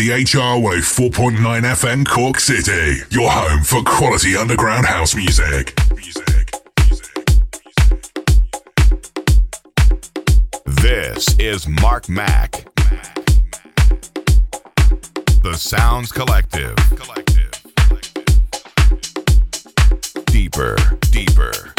DHR 104.9 FM Cork City, your home for quality underground house music. This is Mark Mac. The Sounds Collective. Deeper, deeper.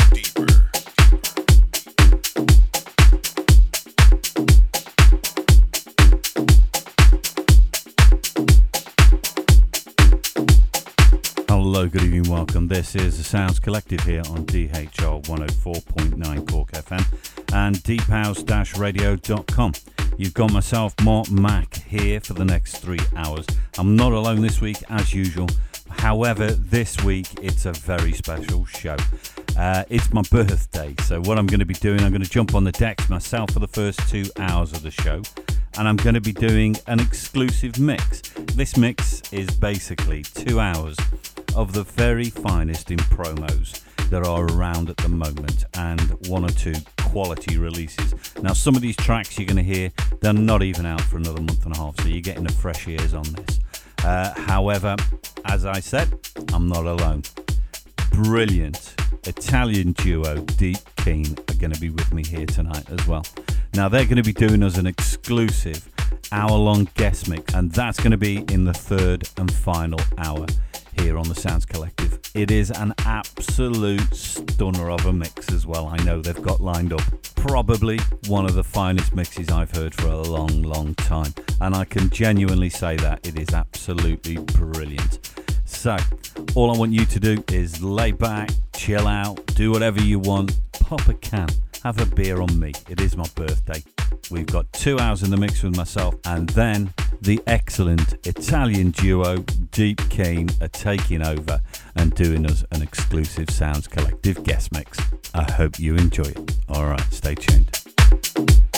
Hello, good evening, welcome. This is the Sounds Collective here on DHR 104.9 Cork FM and deephouse-radio.com. You've got myself, Mark Mac, here for the next three hours. I'm not alone this week, as usual. However, this week it's a very special show. Uh, it's my birthday, so what I'm going to be doing, I'm going to jump on the decks myself for the first two hours of the show, and I'm going to be doing an exclusive mix. This mix is basically two hours of the very finest in promos that are around at the moment and one or two quality releases. Now, some of these tracks you're going to hear, they're not even out for another month and a half, so you're getting the fresh ears on this. Uh, however, as I said, I'm not alone. Brilliant Italian duo Deep Keen are going to be with me here tonight as well. Now, they're going to be doing us an exclusive hour long guest mix, and that's going to be in the third and final hour here on the Sounds Collective. It is an absolute stunner of a mix as well. I know they've got lined up. Probably one of the finest mixes I've heard for a long, long time. And I can genuinely say that it is absolutely brilliant. So, all I want you to do is lay back, chill out, do whatever you want, pop a can, have a beer on me. It is my birthday. We've got two hours in the mix with myself, and then the excellent Italian duo Deepkeen are taking over and doing us an exclusive Sounds Collective guest mix. I hope you enjoy it. All right, stay tuned.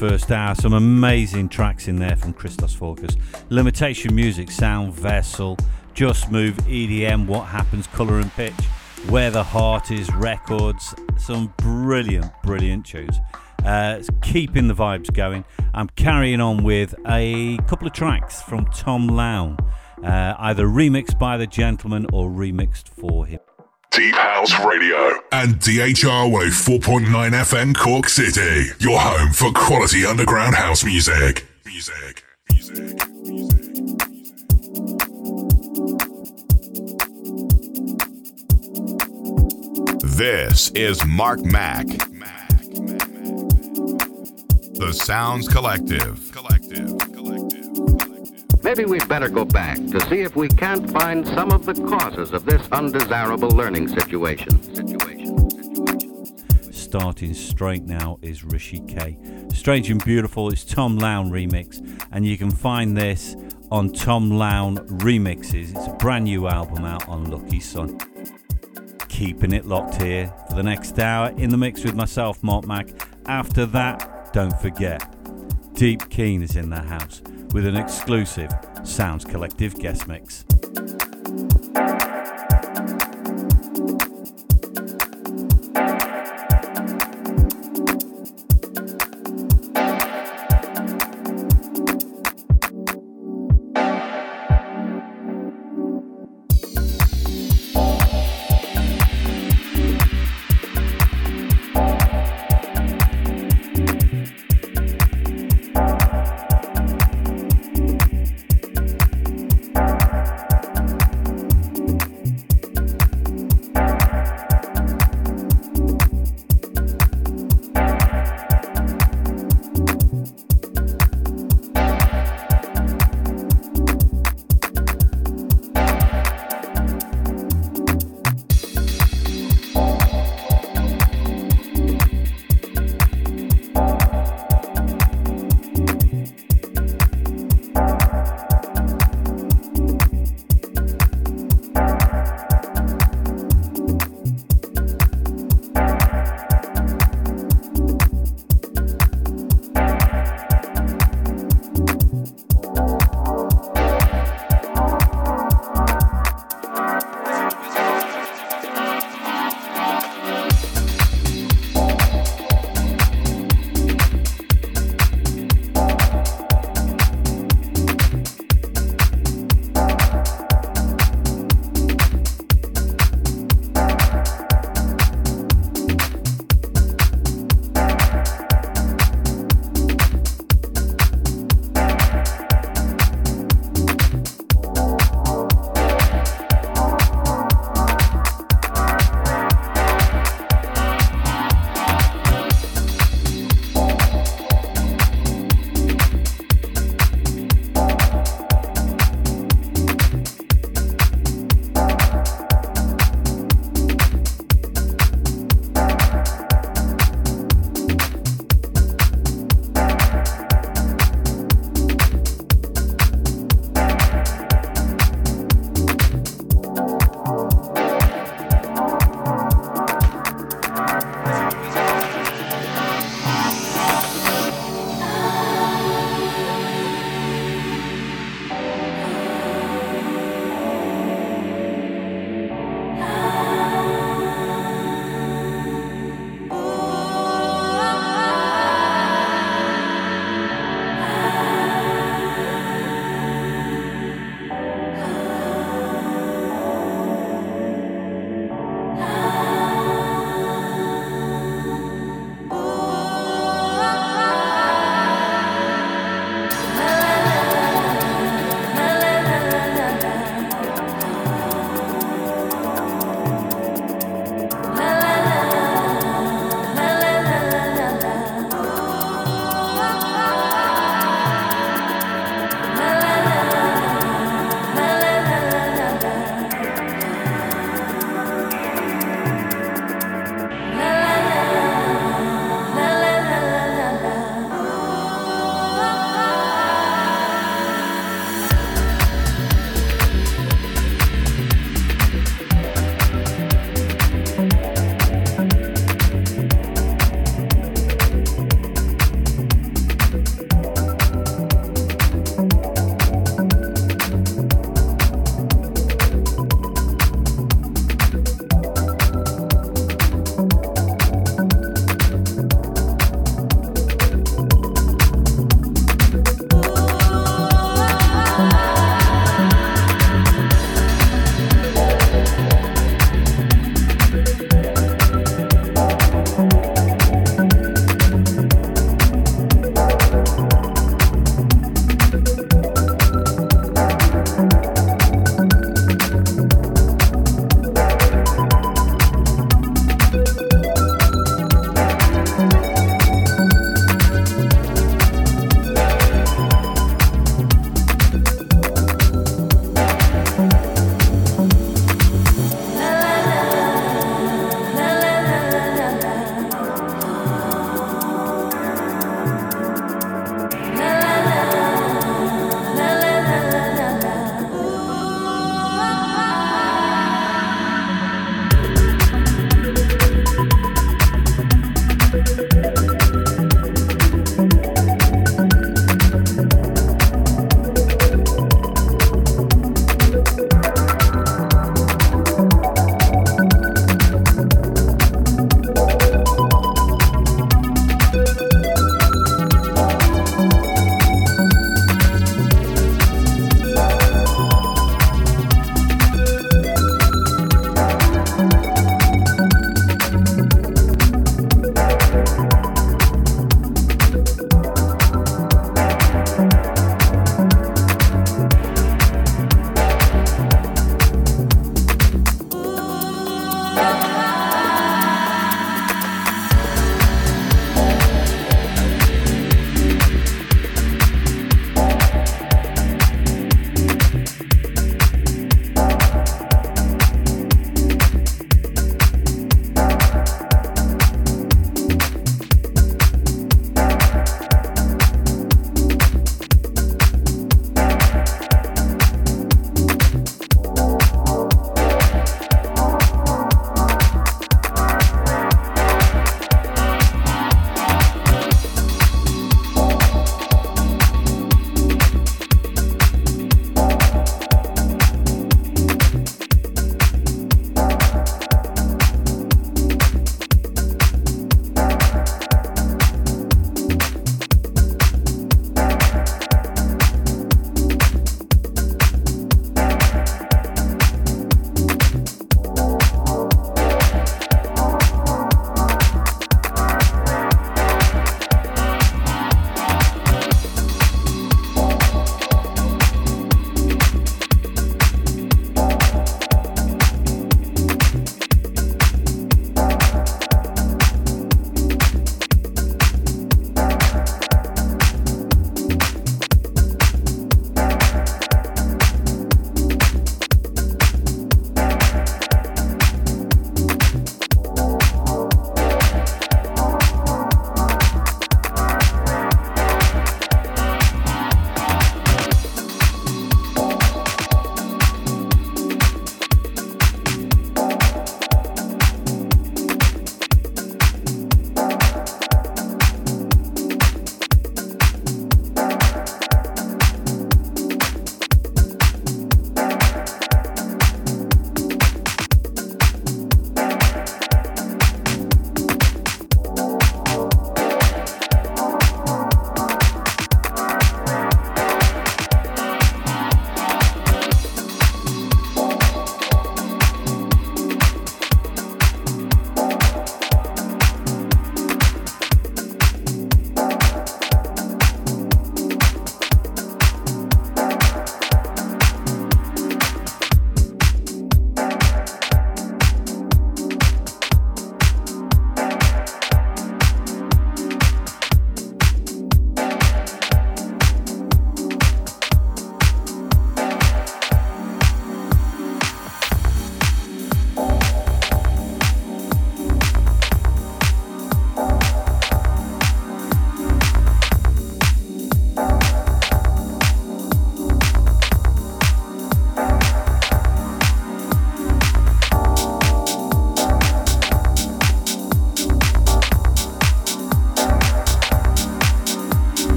First hour. Some amazing tracks in there from Christos Fourkas. Limitation Music, Sound Vessel, Just Move, EDM, What Happens, Colour and Pitch, Where the Heart Is, Records. Some brilliant, brilliant tunes. Uh, keeping the vibes going. I'm carrying on with a couple of tracks from Tom Lown, uh, either remixed by the gentleman or remixed for him. Deep House Radio and DHR 104.9 FM Cork City, your home for quality underground house music. Music. Music. This is Mark Mac. The Sounds Collective. Maybe we'd better go back to see if we can't find some of the causes of this undesirable learning situation. situation. situation. Starting straight now is Rishi K. Strange and Beautiful, is Tom Lown remix, and you can find this on Tom Lown Remixes. It's a brand new album out on Lucky Sun. Keeping it locked here for the next hour in the mix with myself, Mark Mac. After that, don't forget, Deepkeen is in the house with an exclusive Sounds Collective guest mix.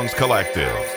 Sounds Collective.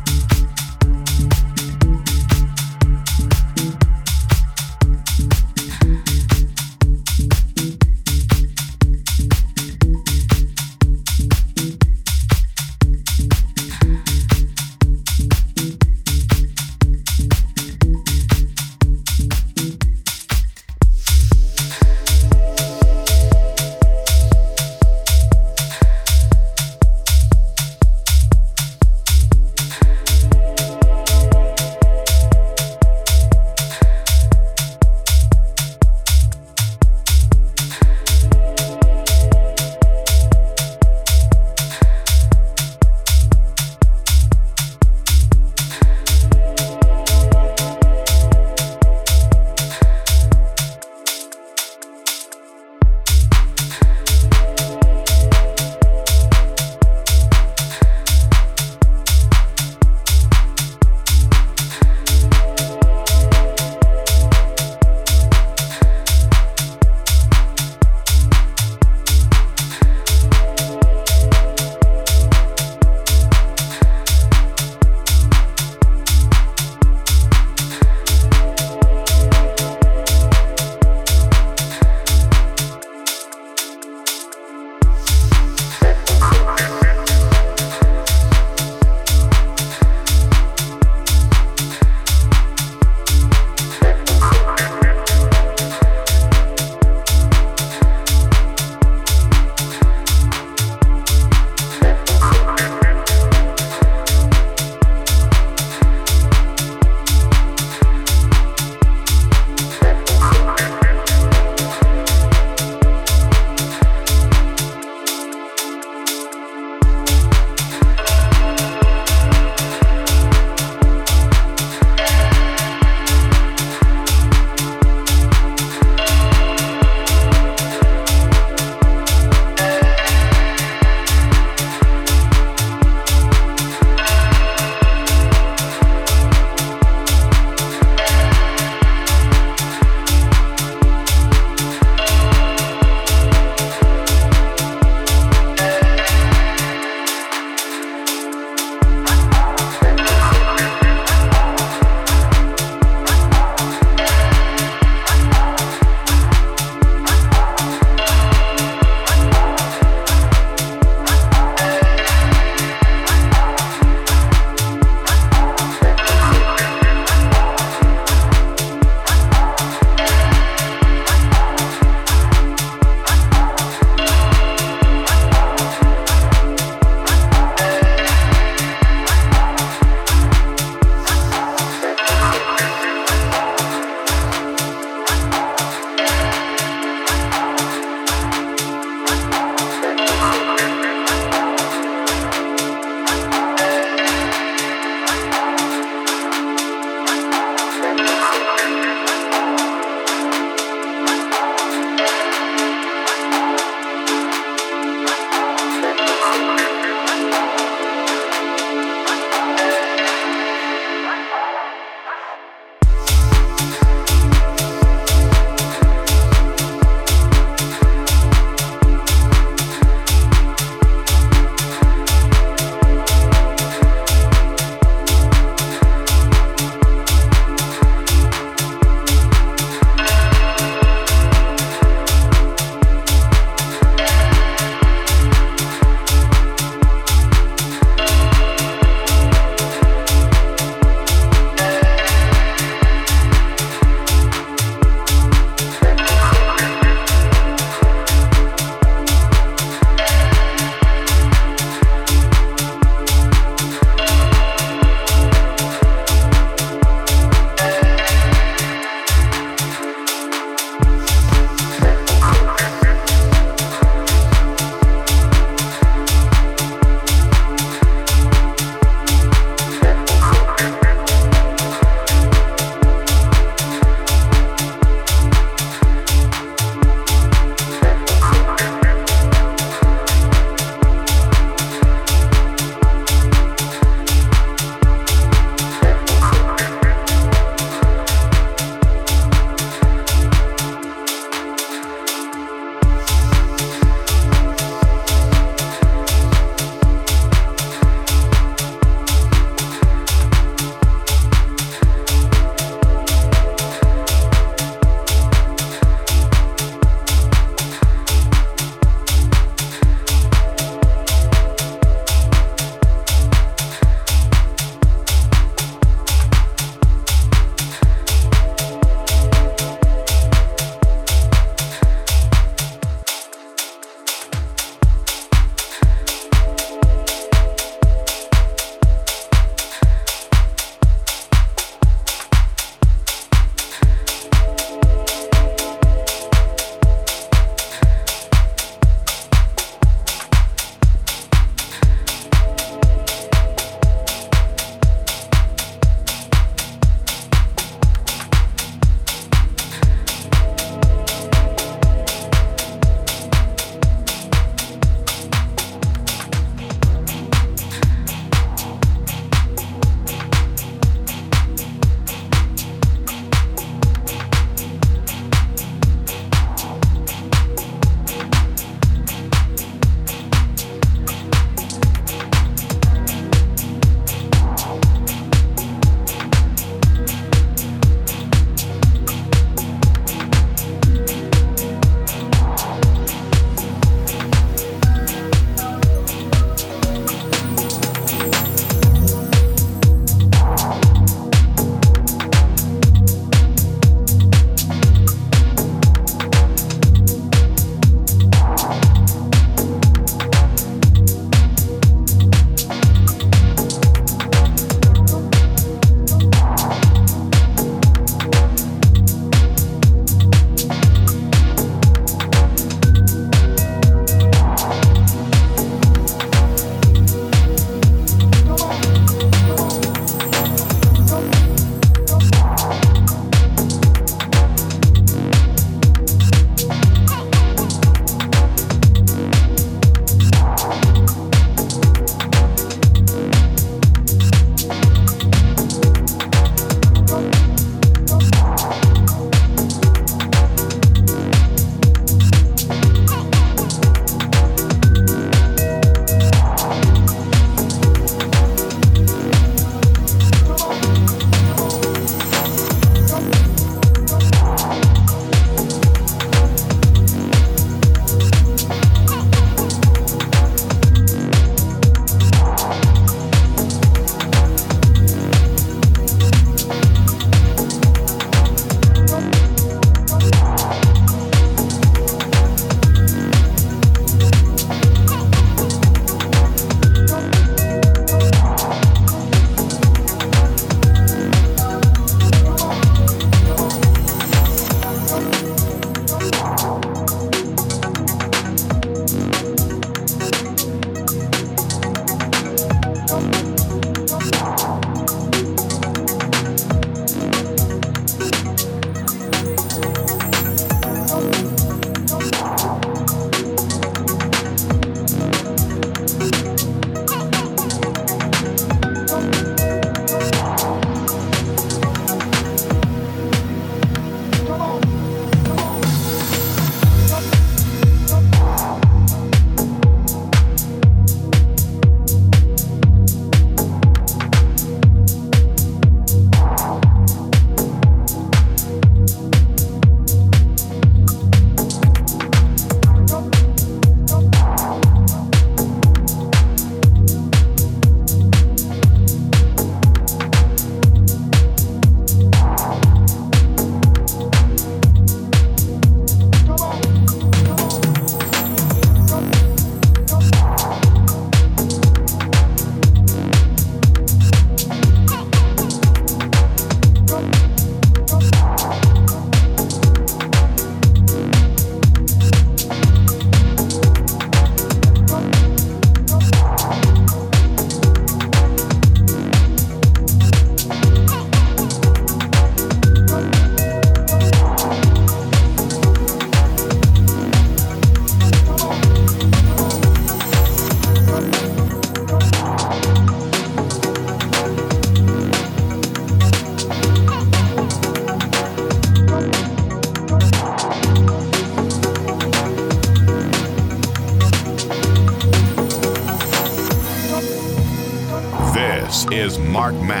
Mark Mac.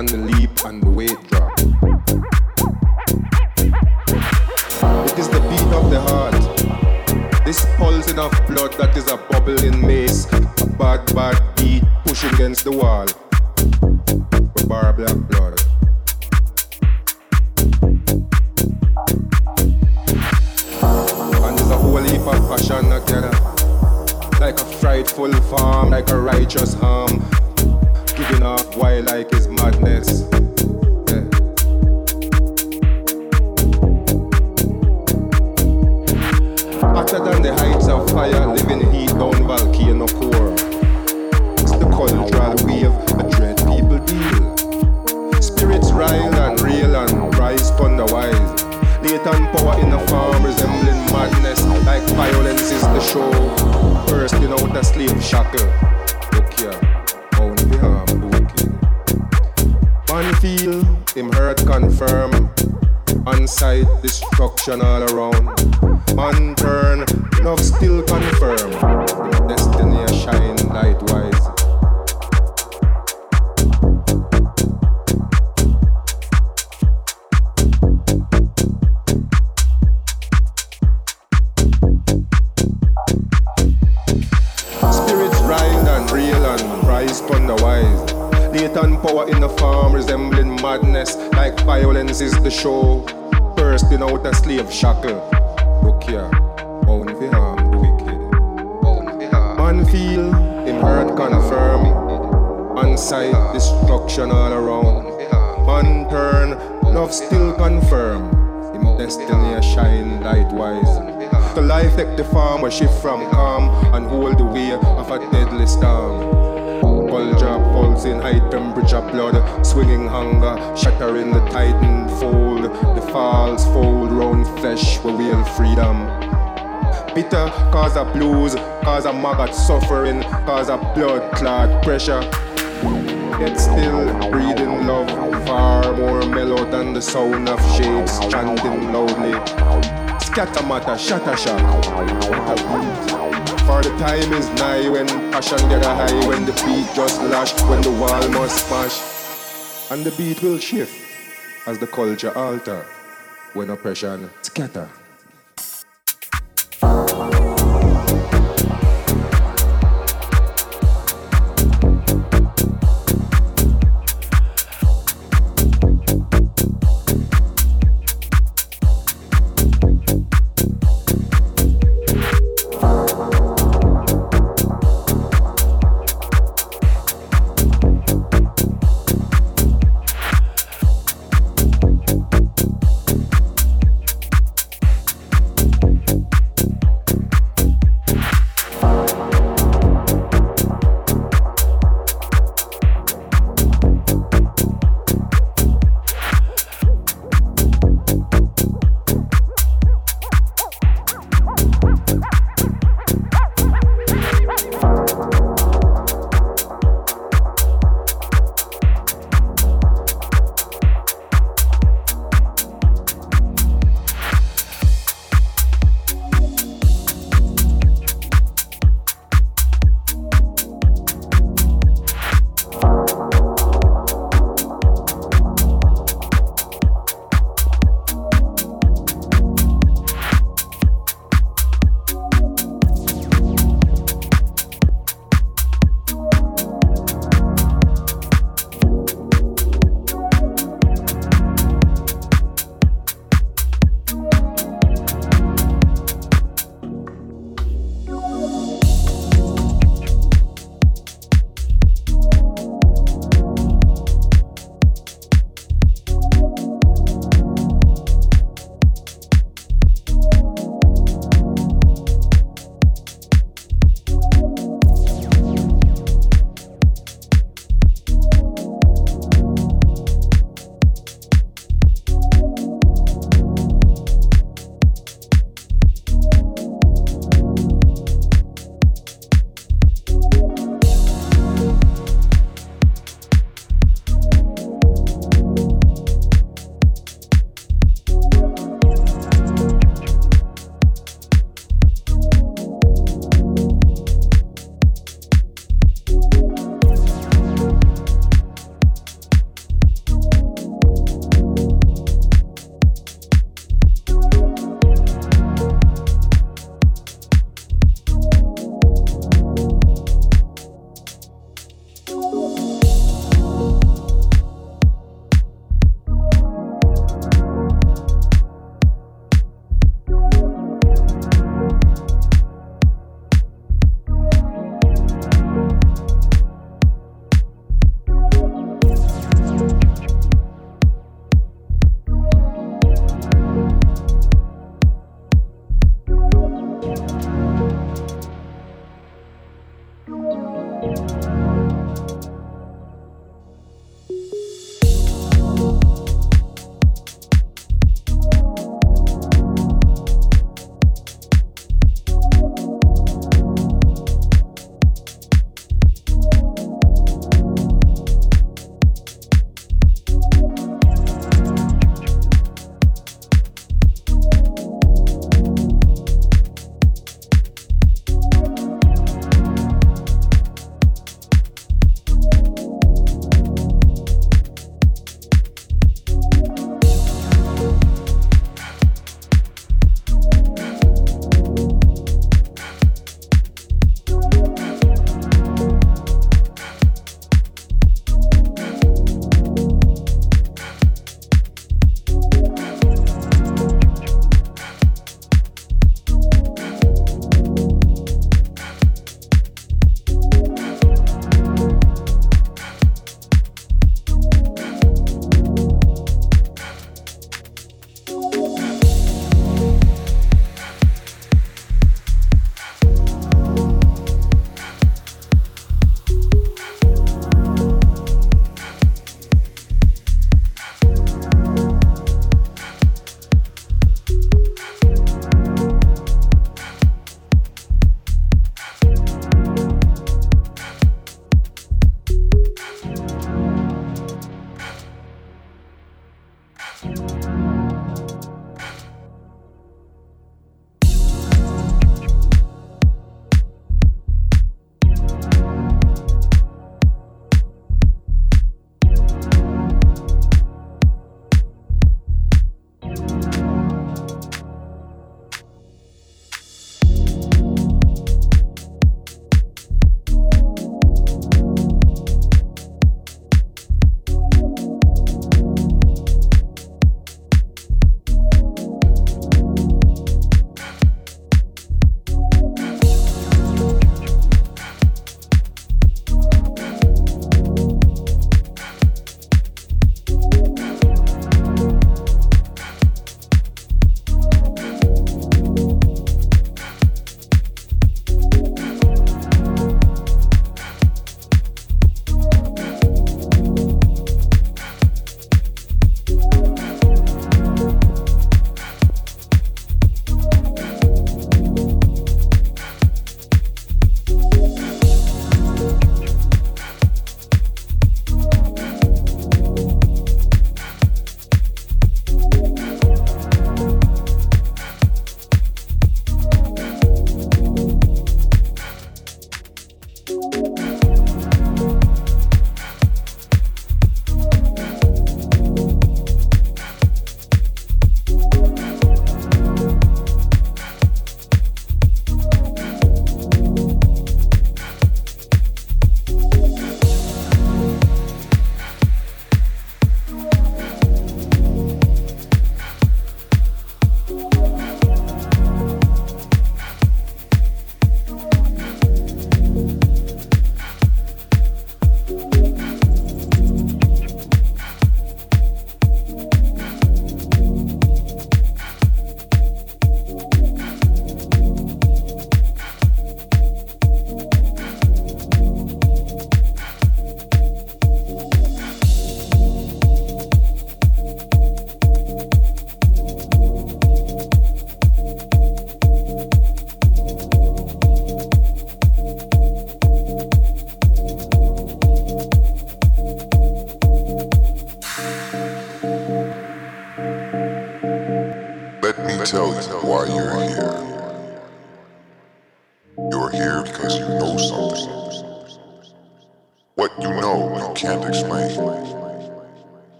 suddenly cause a blood clot pressure. Yet still breathing love, far more mellow than the sound of shapes chanting loudly. Scatter matter, shatter shock. For the time is nigh when passion get a high, when the beat just lash, when the wall must smash. And the beat will shift as the culture alter when oppression scatter.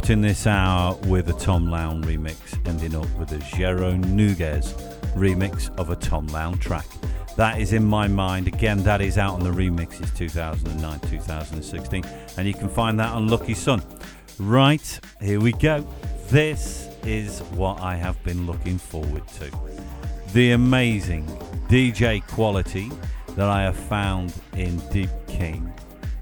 Starting this hour with a Tom Lown remix, ending up with a Jero Nougues remix of a Tom Lown track. That is in my mind. Again, that is out on the remixes 2009 2016, and you can find that on Lucky Sun. Right, here we go. This is what I have been looking forward to. The amazing DJ quality that I have found in Deep King.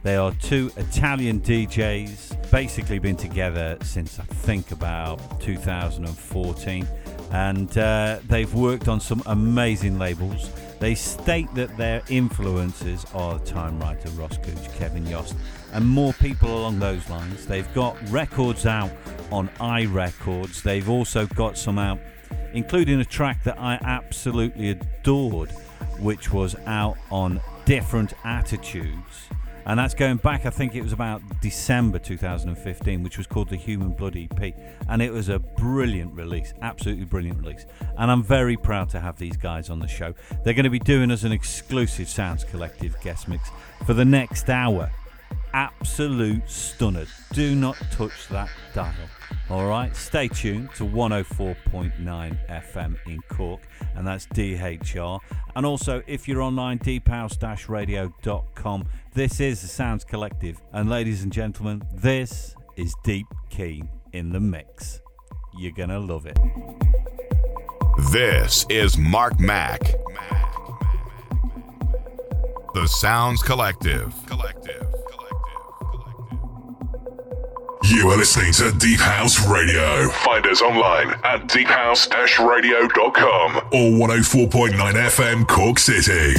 They are two Italian DJs, basically been together since I think about 2014, and uh, they've worked on some amazing labels. They state that their influences are Timewriter, Ross Kevin Yost, and more people along those lines. They've got records out on iRecords. They've also got some out, including a track that I absolutely adored, which was out on Different Attitudes. And that's going back, I think it was about December 2015, which was called the Human Blood EP. And it was a brilliant release, absolutely brilliant release. And I'm very proud to have these guys on the show. They're going to be doing us an exclusive Sounds Collective guest mix for the next hour. Absolute stunner. Do not touch that dial. All right, stay tuned to 104.9 FM in Cork, and that's DHR. And also, if you're online, deephouse-radio.com. This is the Sounds Collective, and ladies and gentlemen, this is Deep Keen in the mix. You're gonna love it. This is Mark Mac. The Sounds Collective. Collective. You are listening to Deep House Radio. Find us online at deephouse-radio.com or 104.9 FM Cork City.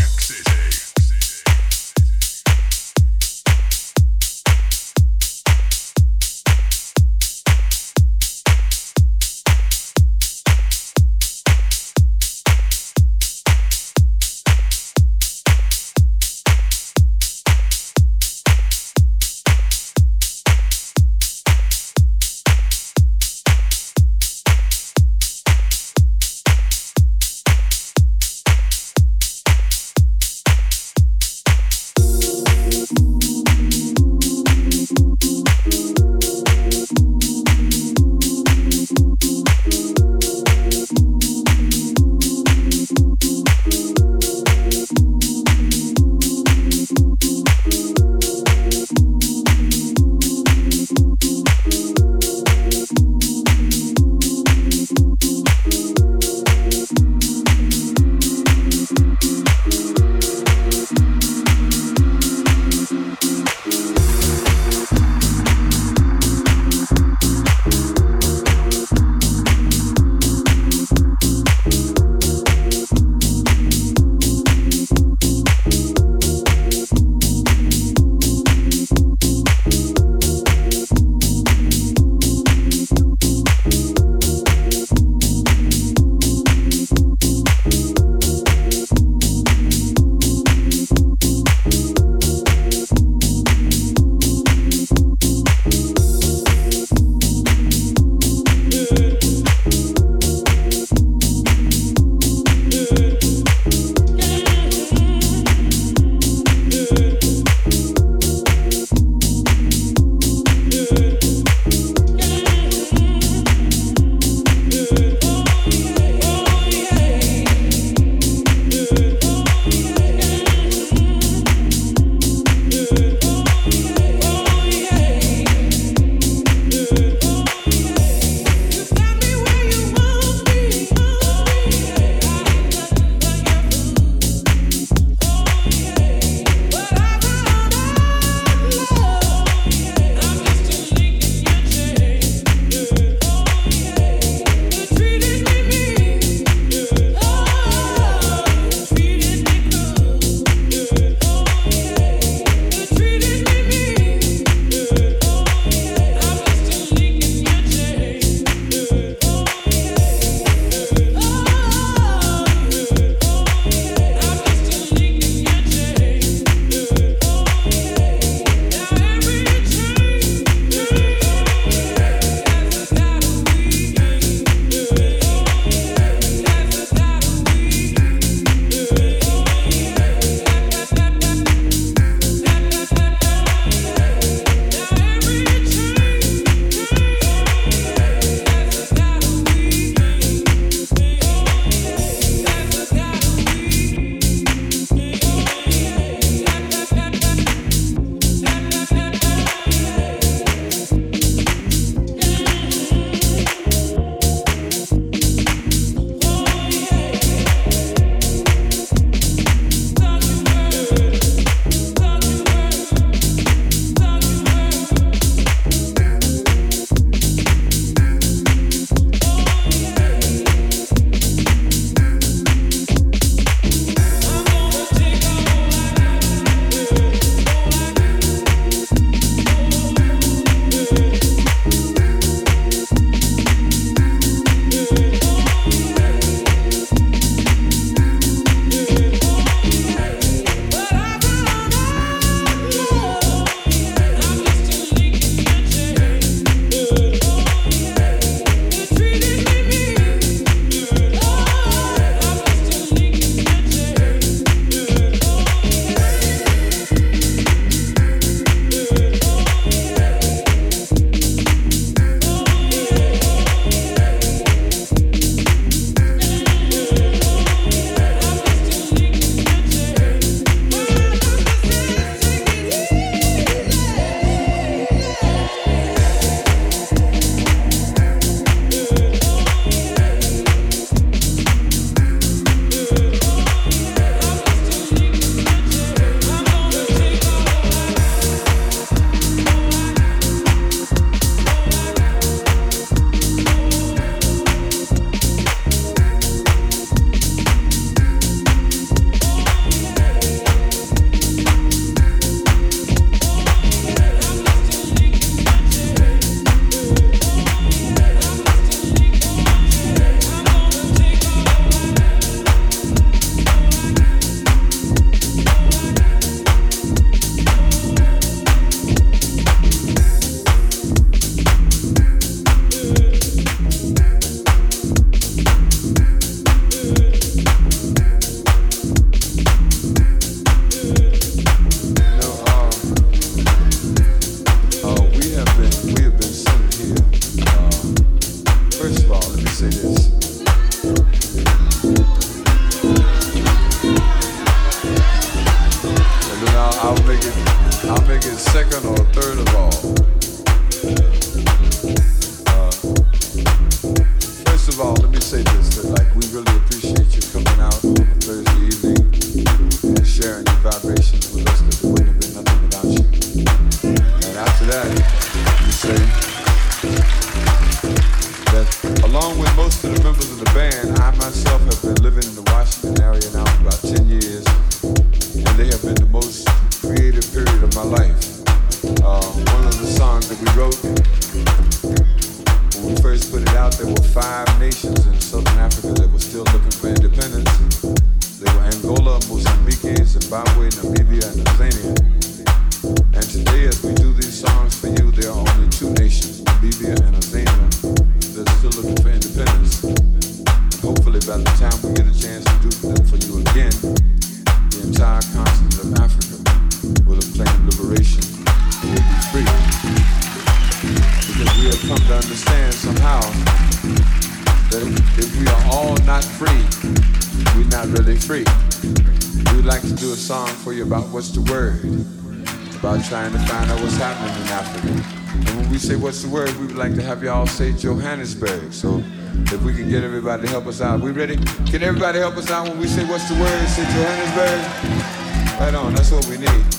say Johannesburg. So if we can get everybody to help us out. We ready? Can everybody help us out when we say what's the word? Say Johannesburg. Right on, that's what we need.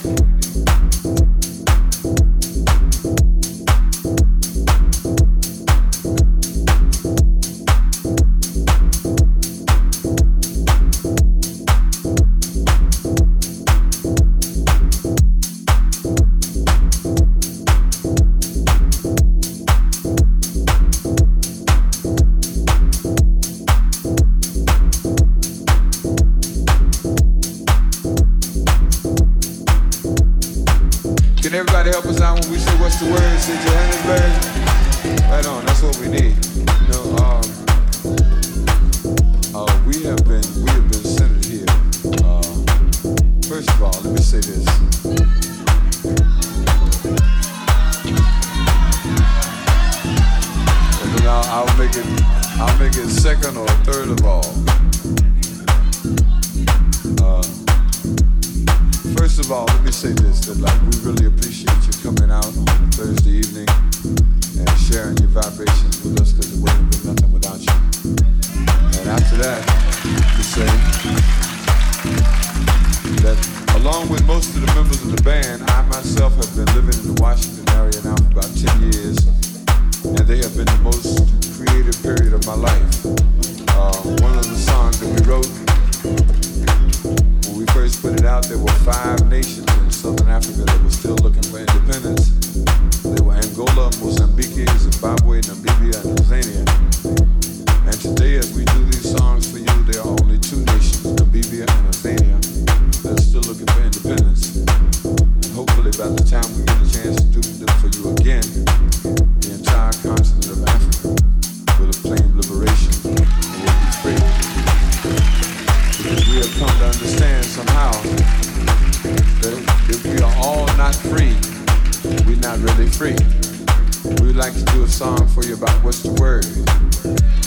like to do a song for you about what's the word,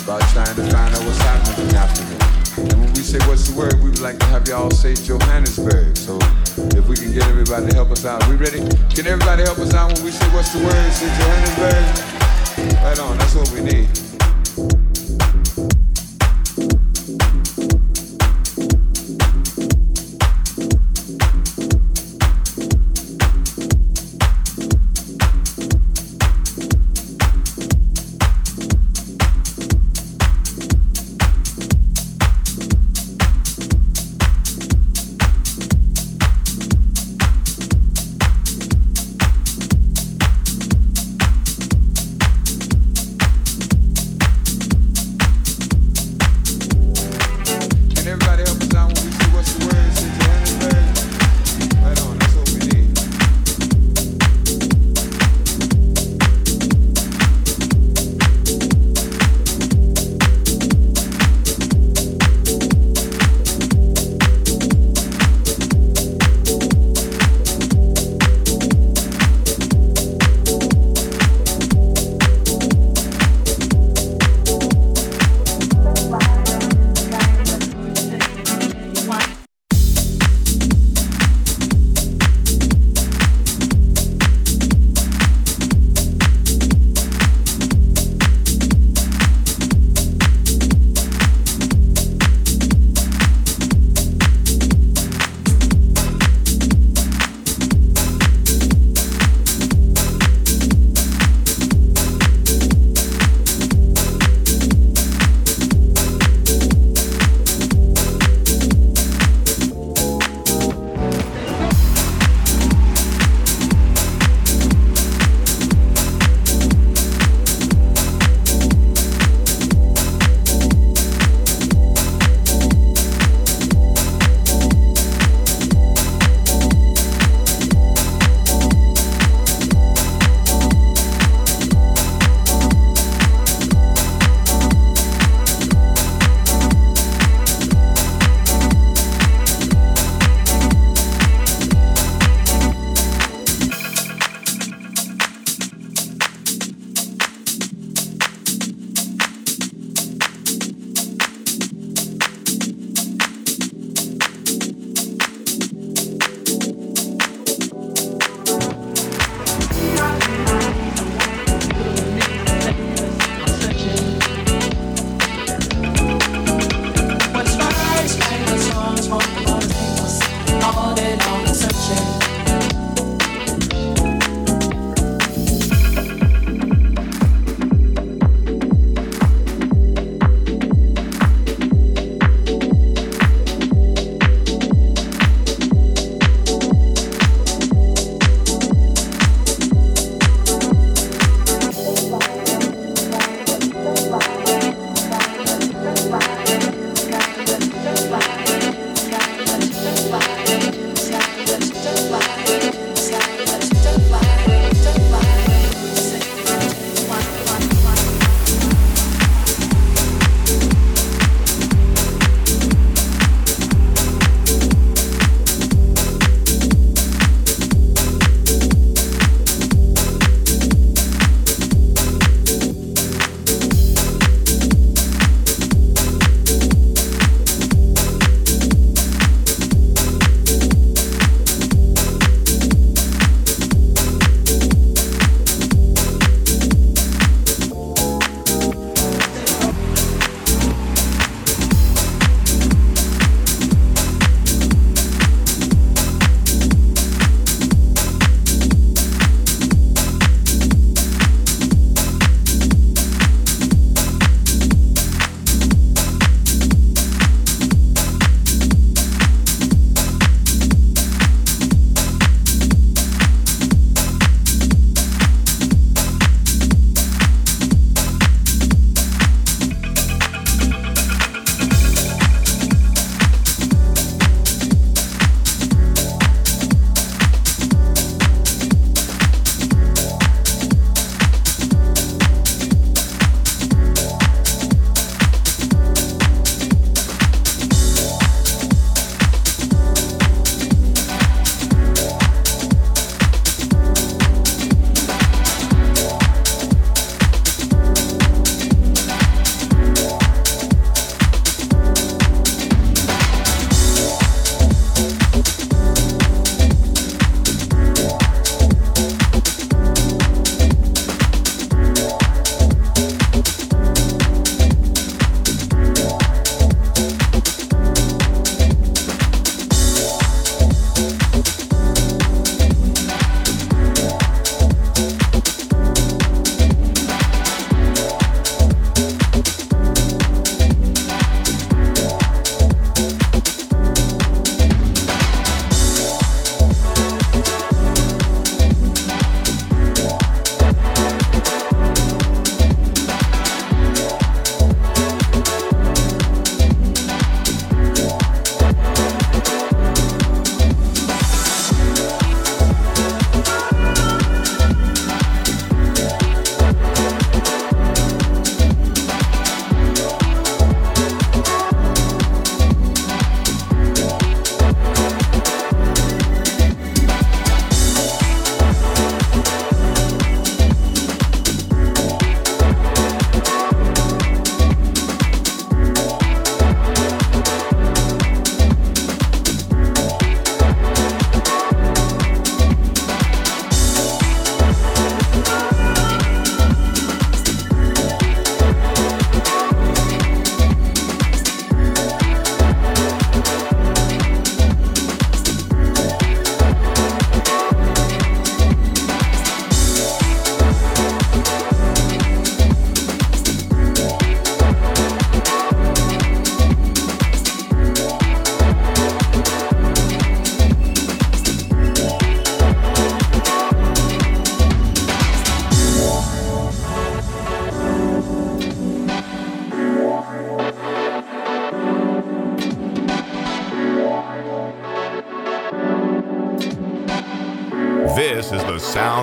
about trying to find out what's happening in Africa. And when we say what's the word, we would like to have y'all say Johannesburg. So if we can get everybody to help us out, we ready? Can everybody help us out when we say what's the word? Say Johannesburg. Right on. That's what we need.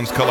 Sounds Collective.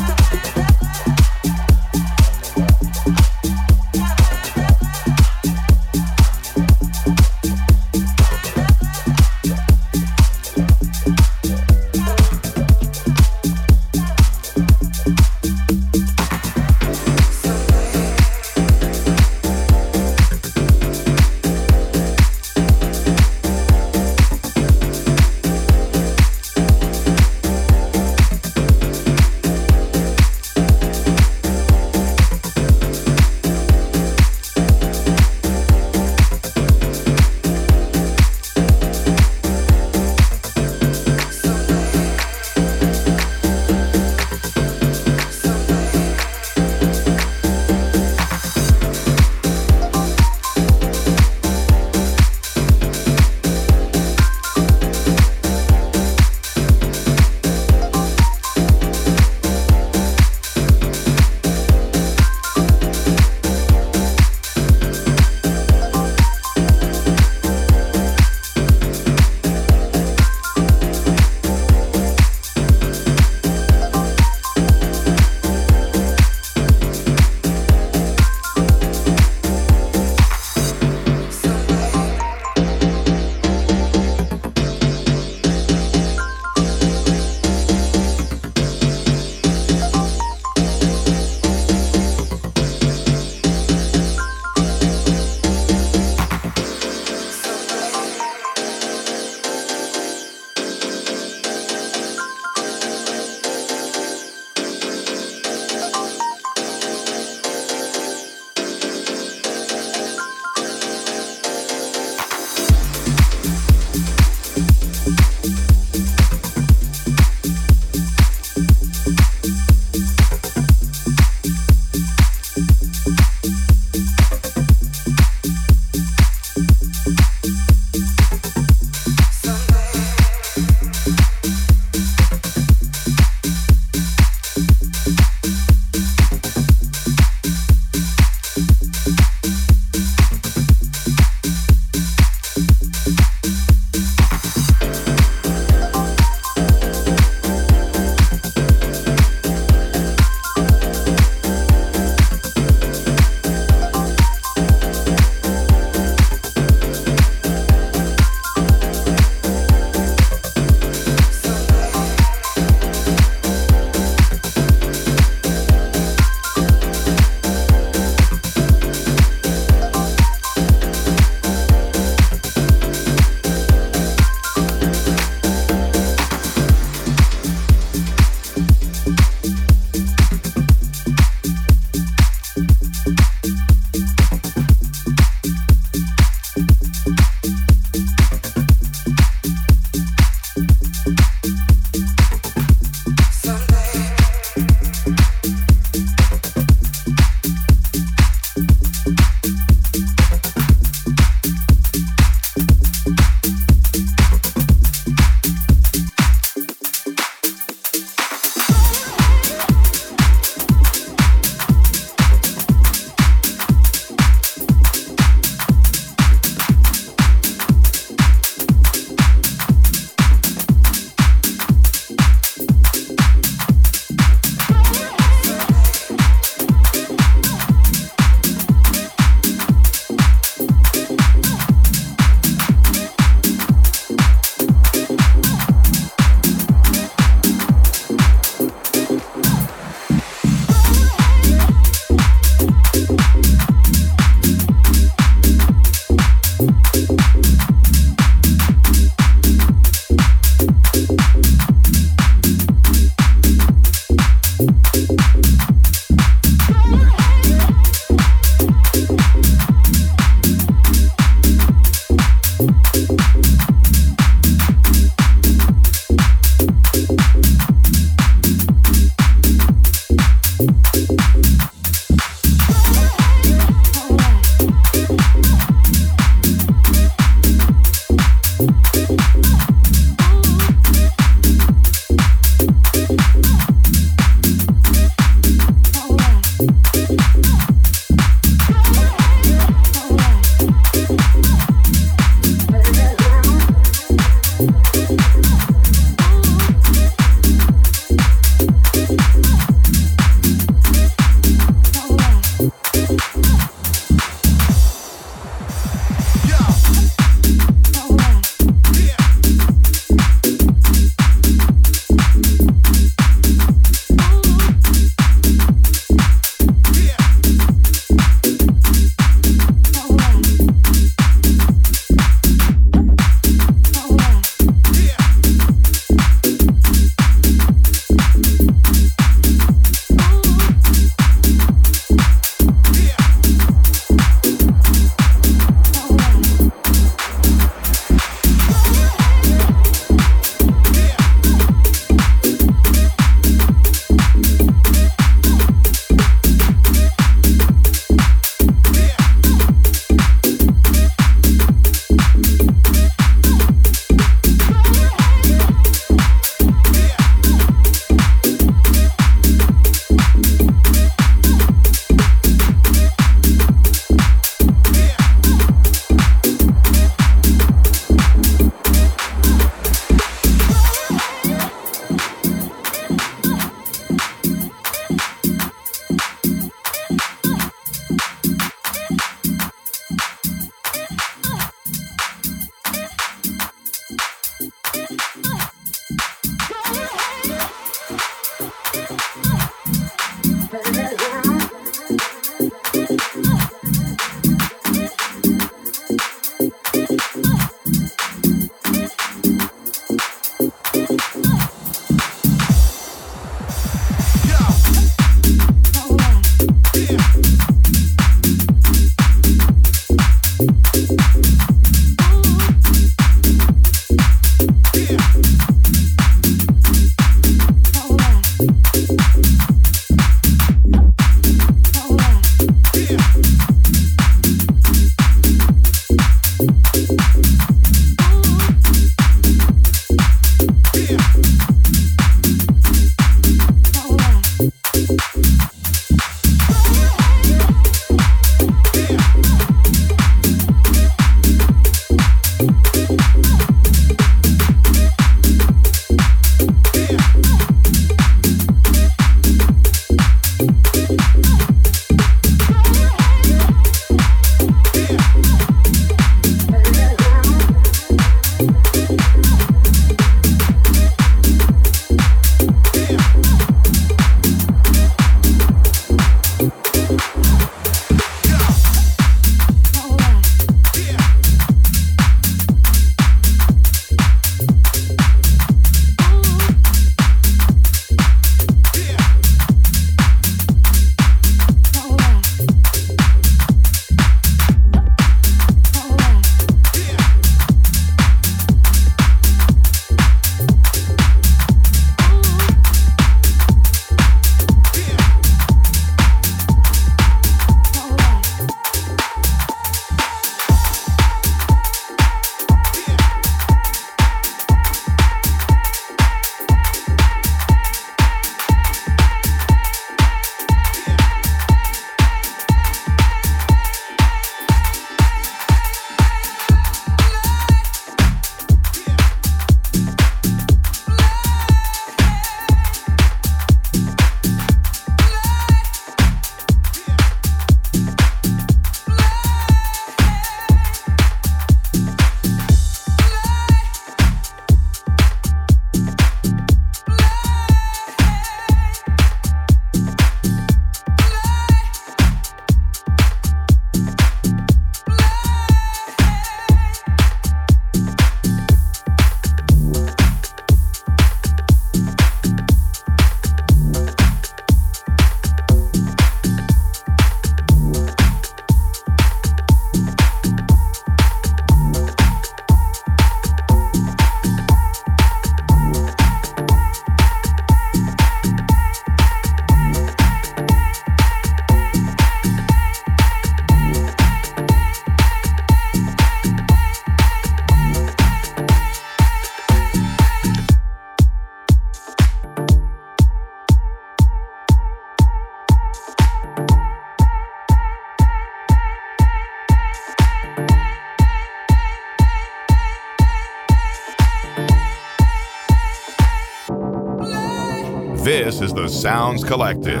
Sounds Collective.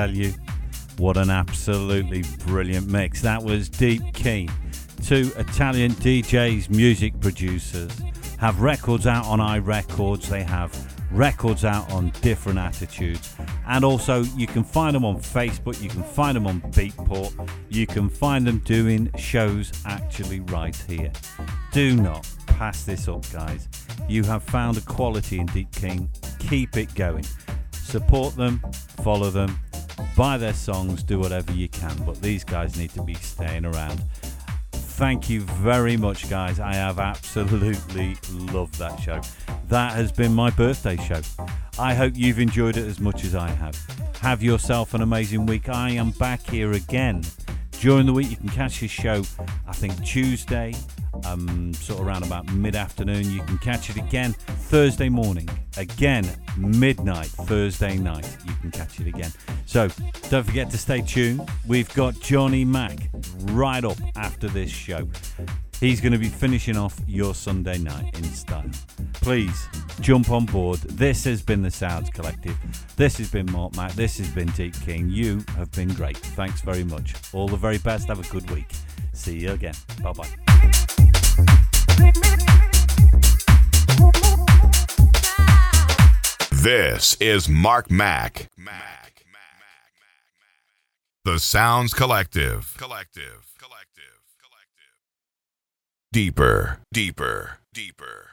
Tell you? What an absolutely brilliant mix. That was Deep Keen. Two Italian DJs, music producers, have records out on iRecords. They have records out on different attitudes. And also, you can find them on Facebook, you can find them on Beatport, you can find them doing shows actually right here. Do not pass this up, guys. You have found a quality in Deepkeen. Keep it going. Support them, follow them, buy their songs, do whatever you can. But these guys need to be staying around thank you very much, guys. I have absolutely loved that show. That has been my birthday show. I hope you've enjoyed it as much as I have. Have yourself an amazing week. I am back here again during the week. You can catch this show, I think, Tuesday, um, sort of around about mid afternoon. You can catch it again Thursday morning, again midnight, Thursday night. You can catch it again. So don't forget to stay tuned. We've got Johnny Mac right up after this show. He's going to be finishing off your Sunday night in style. Please jump on board. This has been the Sounds Collective. This has been Mark Mac. This has been Deepkeen. You have been great. Thanks very much. All the very best. Have a good week. See you again. Bye bye. This is Mark Mac. The Sounds Collective. Collective. Collective. Collective. Deeper. Deeper. Deeper.